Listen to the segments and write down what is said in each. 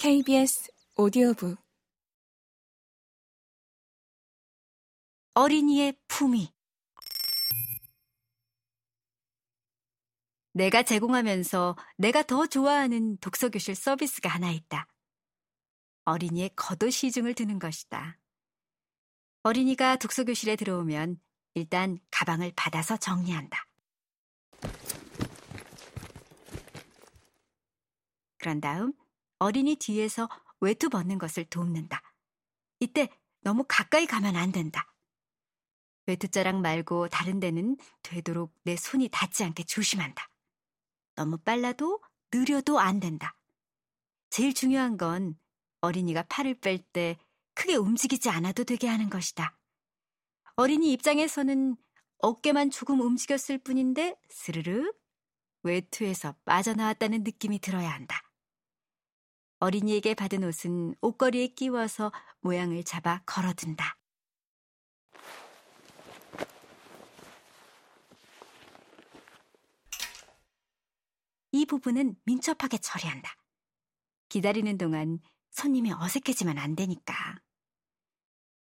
KBS 오디오북 어린이의 품위 내가 제공하면서 내가 더 좋아하는 독서교실 서비스가 하나 있다. 어린이의 겉옷 시중을 두는 것이다. 어린이가 독서교실에 들어오면 일단 가방을 받아서 정리한다. 그런 다음 어린이 뒤에서 외투 벗는 것을 돕는다. 이때 너무 가까이 가면 안 된다. 외투자락 말고 다른 데는 되도록 내 손이 닿지 않게 조심한다. 너무 빨라도 느려도 안 된다. 제일 중요한 건 어린이가 팔을 뺄 때 크게 움직이지 않아도 되게 하는 것이다. 어린이 입장에서는 어깨만 조금 움직였을 뿐인데 스르륵 외투에서 빠져나왔다는 느낌이 들어야 한다. 어린이에게 받은 옷은 옷걸이에 끼워서 모양을 잡아 걸어둔다. 이 부분은 민첩하게 처리한다. 기다리는 동안 손님이 어색해지면 안 되니까.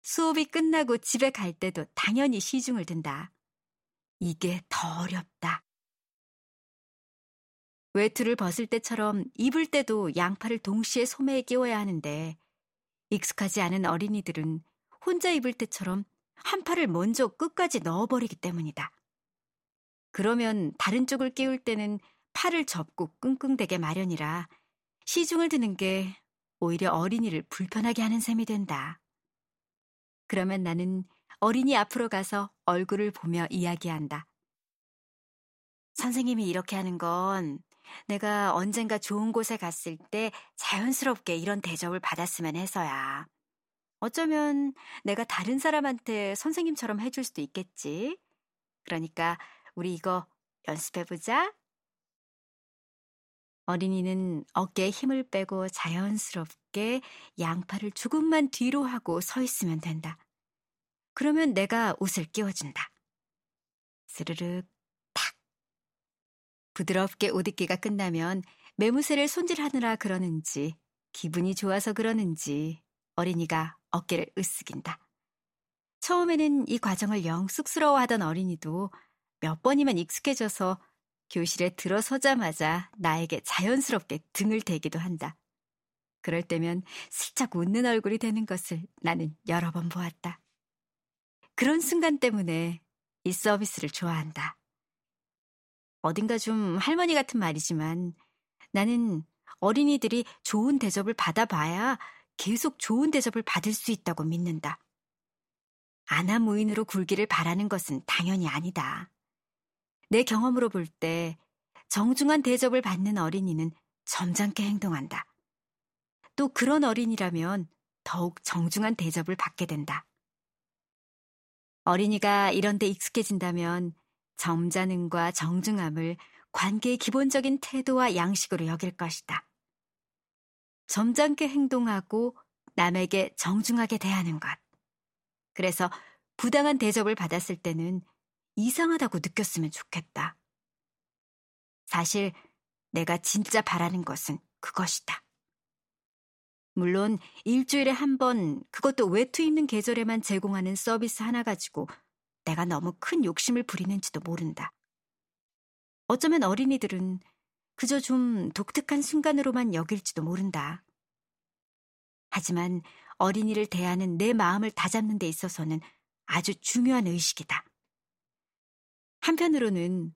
수업이 끝나고 집에 갈 때도 당연히 시중을 든다. 이게 더 어렵다. 외투를 벗을 때처럼 입을 때도 양팔을 동시에 소매에 끼워야 하는데 익숙하지 않은 어린이들은 혼자 입을 때처럼 한 팔을 먼저 끝까지 넣어버리기 때문이다. 그러면 다른 쪽을 끼울 때는 팔을 접고 끙끙대게 마련이라 시중을 드는 게 오히려 어린이를 불편하게 하는 셈이 된다. 그러면 나는 어린이 앞으로 가서 얼굴을 보며 이야기한다. 선생님이 이렇게 하는 건 내가 언젠가 좋은 곳에 갔을 때 자연스럽게 이런 대접을 받았으면 해서야. 어쩌면 내가 다른 사람한테 선생님처럼 해줄 수도 있겠지. 그러니까 우리 이거 연습해보자. 어린이는 어깨에 힘을 빼고 자연스럽게 양팔을 조금만 뒤로 하고 서 있으면 된다. 그러면 내가 옷을 끼워준다. 스르륵 부드럽게 옷 입기가 끝나면 매무새를 손질하느라 그러는지 기분이 좋아서 그러는지 어린이가 어깨를 으쓱인다. 처음에는 이 과정을 영 쑥스러워하던 어린이도 몇 번이면 익숙해져서 교실에 들어서자마자 나에게 자연스럽게 등을 대기도 한다. 그럴 때면 슬쩍 웃는 얼굴이 되는 것을 나는 여러 번 보았다. 그런 순간 때문에 이 서비스를 좋아한다. 어딘가 좀 할머니 같은 말이지만 나는 어린이들이 좋은 대접을 받아봐야 계속 좋은 대접을 받을 수 있다고 믿는다. 아나무인으로 굴기를 바라는 것은 당연히 아니다. 내 경험으로 볼 때 정중한 대접을 받는 어린이는 점잖게 행동한다. 또 그런 어린이라면 더욱 정중한 대접을 받게 된다. 어린이가 이런 데 익숙해진다면 점잖음과 정중함을 관계의 기본적인 태도와 양식으로 여길 것이다. 점잖게 행동하고 남에게 정중하게 대하는 것. 그래서 부당한 대접을 받았을 때는 이상하다고 느꼈으면 좋겠다. 사실 내가 진짜 바라는 것은 그것이다. 물론 일주일에 한 번, 그것도 외투 입는 계절에만 제공하는 서비스 하나 가지고 내가 너무 큰 욕심을 부리는지도 모른다. 어쩌면 어린이들은 그저 좀 독특한 순간으로만 여길지도 모른다. 하지만 어린이를 대하는 내 마음을 다잡는 데 있어서는 아주 중요한 의식이다. 한편으로는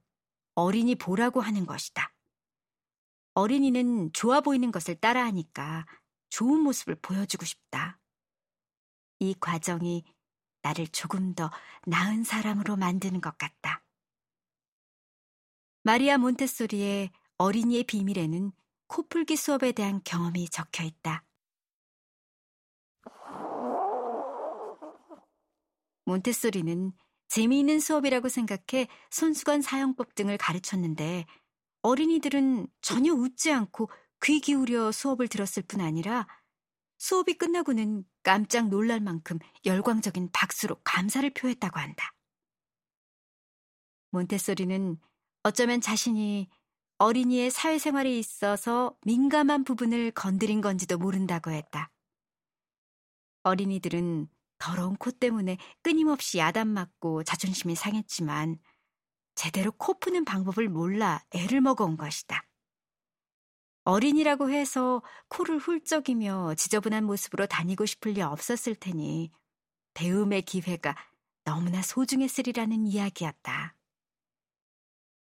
어린이 보라고 하는 것이다. 어린이는 좋아 보이는 것을 따라하니까 좋은 모습을 보여주고 싶다. 이 과정이 나를 조금 더 나은 사람으로 만드는 것 같다. 마리아 몬테소리의 어린이의 비밀에는 코풀기 수업에 대한 경험이 적혀 있다. 몬테소리는 재미있는 수업이라고 생각해 손수건 사용법 등을 가르쳤는데 어린이들은 전혀 웃지 않고 귀 기울여 수업을 들었을 뿐 아니라 수업이 끝나고는 깜짝 놀랄 만큼 열광적인 박수로 감사를 표했다고 한다. 몬테소리는 어쩌면 자신이 어린이의 사회생활에 있어서 민감한 부분을 건드린 건지도 모른다고 했다. 어린이들은 더러운 코 때문에 끊임없이 야단맞고 자존심이 상했지만 제대로 코 푸는 방법을 몰라 애를 먹어온 것이다. 어린이라고 해서 코를 훌쩍이며 지저분한 모습으로 다니고 싶을 리 없었을 테니 배움의 기회가 너무나 소중했으리라는 이야기였다.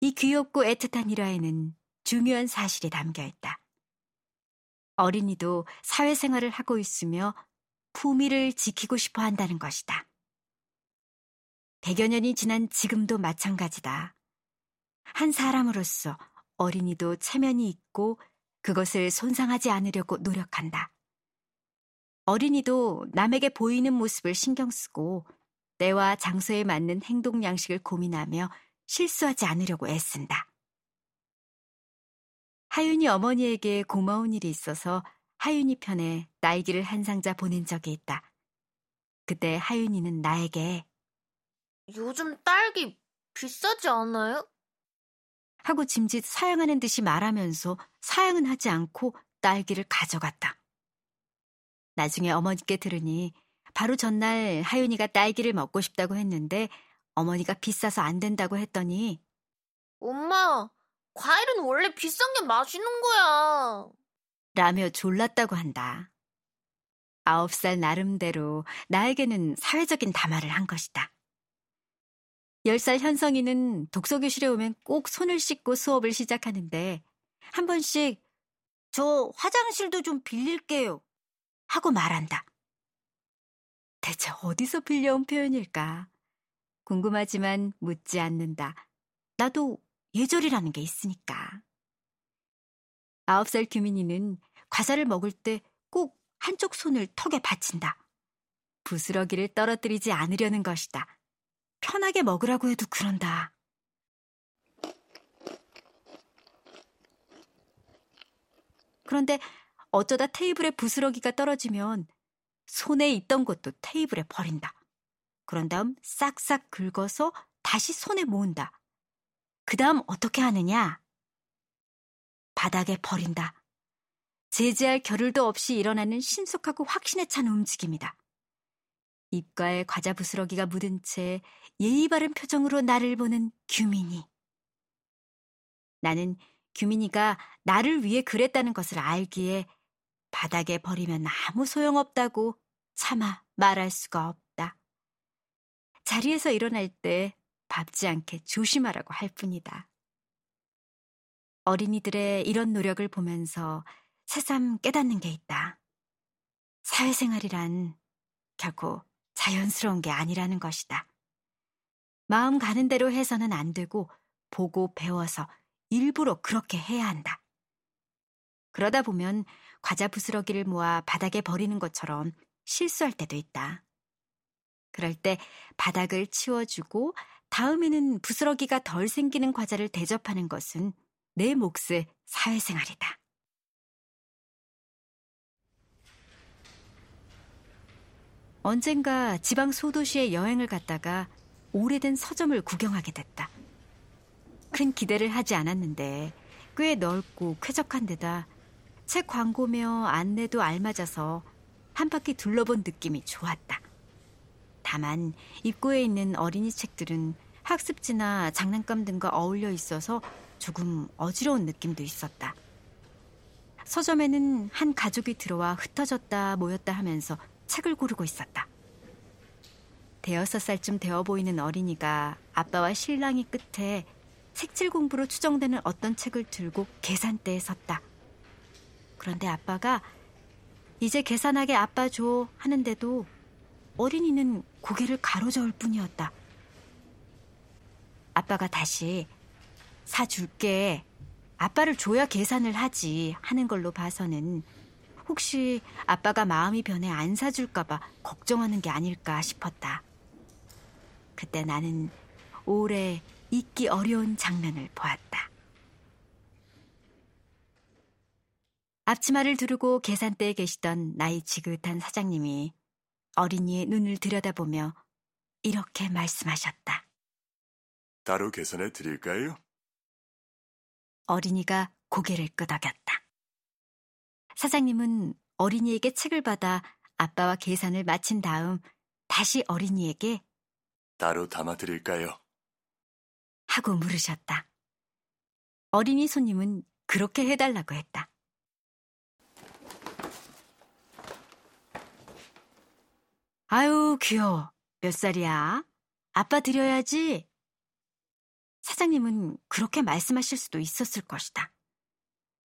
이 귀엽고 애틋한 일화에는 중요한 사실이 담겨 있다. 어린이도 사회생활을 하고 있으며 품위를 지키고 싶어 한다는 것이다. 대여 년이 지난 지금도 마찬가지다. 한 사람으로서 어린이도 체면이 있고 그것을 손상하지 않으려고 노력한다. 어린이도 남에게 보이는 모습을 신경 쓰고 때와 장소에 맞는 행동 양식을 고민하며 실수하지 않으려고 애쓴다. 하윤이 어머니에게 고마운 일이 있어서 하윤이 편에 딸기를 한 상자 보낸 적이 있다. 그때 하윤이는 나에게 요즘 딸기 비싸지 않아요? 하고 짐짓 사양하는 듯이 말하면서 사양은 하지 않고 딸기를 가져갔다. 나중에 어머니께 들으니 바로 전날 하윤이가 딸기를 먹고 싶다고 했는데 어머니가 비싸서 안 된다고 했더니 엄마, 과일은 원래 비싼 게 맛있는 거야. 라며 졸랐다고 한다. 아홉 살 나름대로 나에게는 사회적인 담화를 한 것이다. 열살 현성이는 독서교실에 오면 꼭 손을 씻고 수업을 시작하는데 한 번씩 저 화장실도 좀 빌릴게요 하고 말한다. 대체 어디서 빌려온 표현일까? 궁금하지만 묻지 않는다. 나도 예절이라는 게 있으니까. 아홉 살 규민이는 과자를 먹을 때 꼭 한쪽 손을 턱에 받친다. 부스러기를 떨어뜨리지 않으려는 것이다. 편하게 먹으라고 해도 그런다. 그런데 어쩌다 테이블에 부스러기가 떨어지면 손에 있던 것도 테이블에 버린다. 그런 다음 싹싹 긁어서 다시 손에 모은다. 그 다음 어떻게 하느냐? 바닥에 버린다. 제지할 겨를도 없이 일어나는 신속하고 확신에 찬 움직임이다. 입가에 과자 부스러기가 묻은 채 예의 바른 표정으로 나를 보는 규민이. 나는 규민이가 나를 위해 그랬다는 것을 알기에 바닥에 버리면 아무 소용없다고 차마 말할 수가 없다. 자리에서 일어날 때 밟지 않게 조심하라고 할 뿐이다. 어린이들의 이런 노력을 보면서 새삼 깨닫는 게 있다. 사회생활이란 결코 자연스러운 게 아니라는 것이다. 마음 가는 대로 해서는 안 되고 보고 배워서 일부러 그렇게 해야 한다. 그러다 보면 과자 부스러기를 모아 바닥에 버리는 것처럼 실수할 때도 있다. 그럴 때 바닥을 치워주고 다음에는 부스러기가 덜 생기는 과자를 대접하는 것은 내 몫의 사회생활이다. 언젠가 지방 소도시에 여행을 갔다가 오래된 서점을 구경하게 됐다. 큰 기대를 하지 않았는데 꽤 넓고 쾌적한 데다 책 광고며 안내도 알맞아서 한 바퀴 둘러본 느낌이 좋았다. 다만 입구에 있는 어린이 책들은 학습지나 장난감 등과 어울려 있어서 조금 어지러운 느낌도 있었다. 서점에는 한 가족이 들어와 흩어졌다 모였다 하면서 책을 고르고 있었다. 대여섯 살쯤 되어 보이는 어린이가 아빠와 신랑이 끝에 색칠 공부로 추정되는 어떤 책을 들고 계산대에 섰다. 그런데 아빠가 이제 계산하게 아빠 줘 하는데도 어린이는 고개를 가로저을 뿐이었다. 아빠가 다시 사줄게. 아빠를 줘야 계산을 하지 하는 걸로 봐서는 혹시 아빠가 마음이 변해 안 사줄까봐 걱정하는 게 아닐까 싶었다. 그때 나는 오래 잊기 어려운 장면을 보았다. 앞치마를 두르고 계산대에 계시던 나이 지긋한 사장님이 어린이의 눈을 들여다보며 이렇게 말씀하셨다. 따로 계산해 드릴까요? 어린이가 고개를 끄덕였다. 사장님은 어린이에게 책을 받아 아빠와 계산을 마친 다음 다시 어린이에게 따로 담아드릴까요? 하고 물으셨다. 어린이 손님은 그렇게 해달라고 했다. 아유, 귀여워. 몇 살이야? 아빠 드려야지. 사장님은 그렇게 말씀하실 수도 있었을 것이다.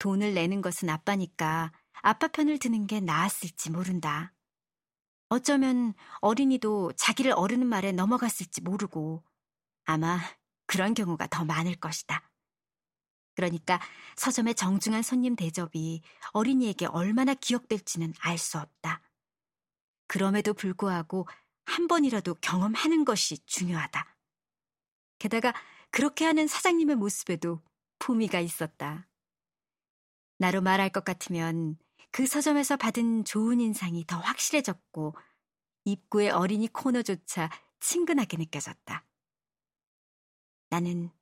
돈을 내는 것은 아빠니까 아빠 편을 드는 게 나았을지 모른다. 어쩌면 어린이도 자기를 어르는 말에 넘어갔을지 모르고 아마 그런 경우가 더 많을 것이다. 그러니까 서점의 정중한 손님 대접이 어린이에게 얼마나 기억될지는 알 수 없다. 그럼에도 불구하고 한 번이라도 경험하는 것이 중요하다. 게다가 그렇게 하는 사장님의 모습에도 품위가 있었다. 나로 말할 것 같으면 그 서점에서 받은 좋은 인상이 더 확실해졌고 입구의 어린이 코너조차 친근하게 느껴졌다. 나는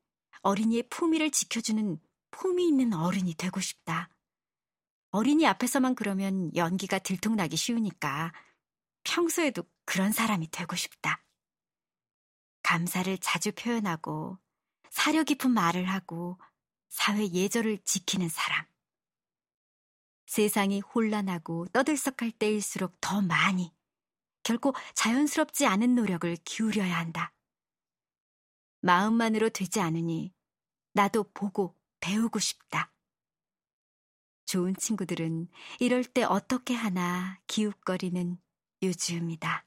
어린이의 품위를 지켜주는 품위 있는 어른이 되고 싶다. 어린이 앞에서만 그러면 연기가 들통나기 쉬우니까 평소에도 그런 사람이 되고 싶다. 감사를 자주 표현하고 사려 깊은 말을 하고 사회 예절을 지키는 사람. 세상이 혼란하고 떠들썩할 때일수록 더 많이, 결코 자연스럽지 않은 노력을 기울여야 한다. 마음만으로 되지 않으니 나도 보고 배우고 싶다. 좋은 친구들은 이럴 때 어떻게 하나 기웃거리는 요즘이다.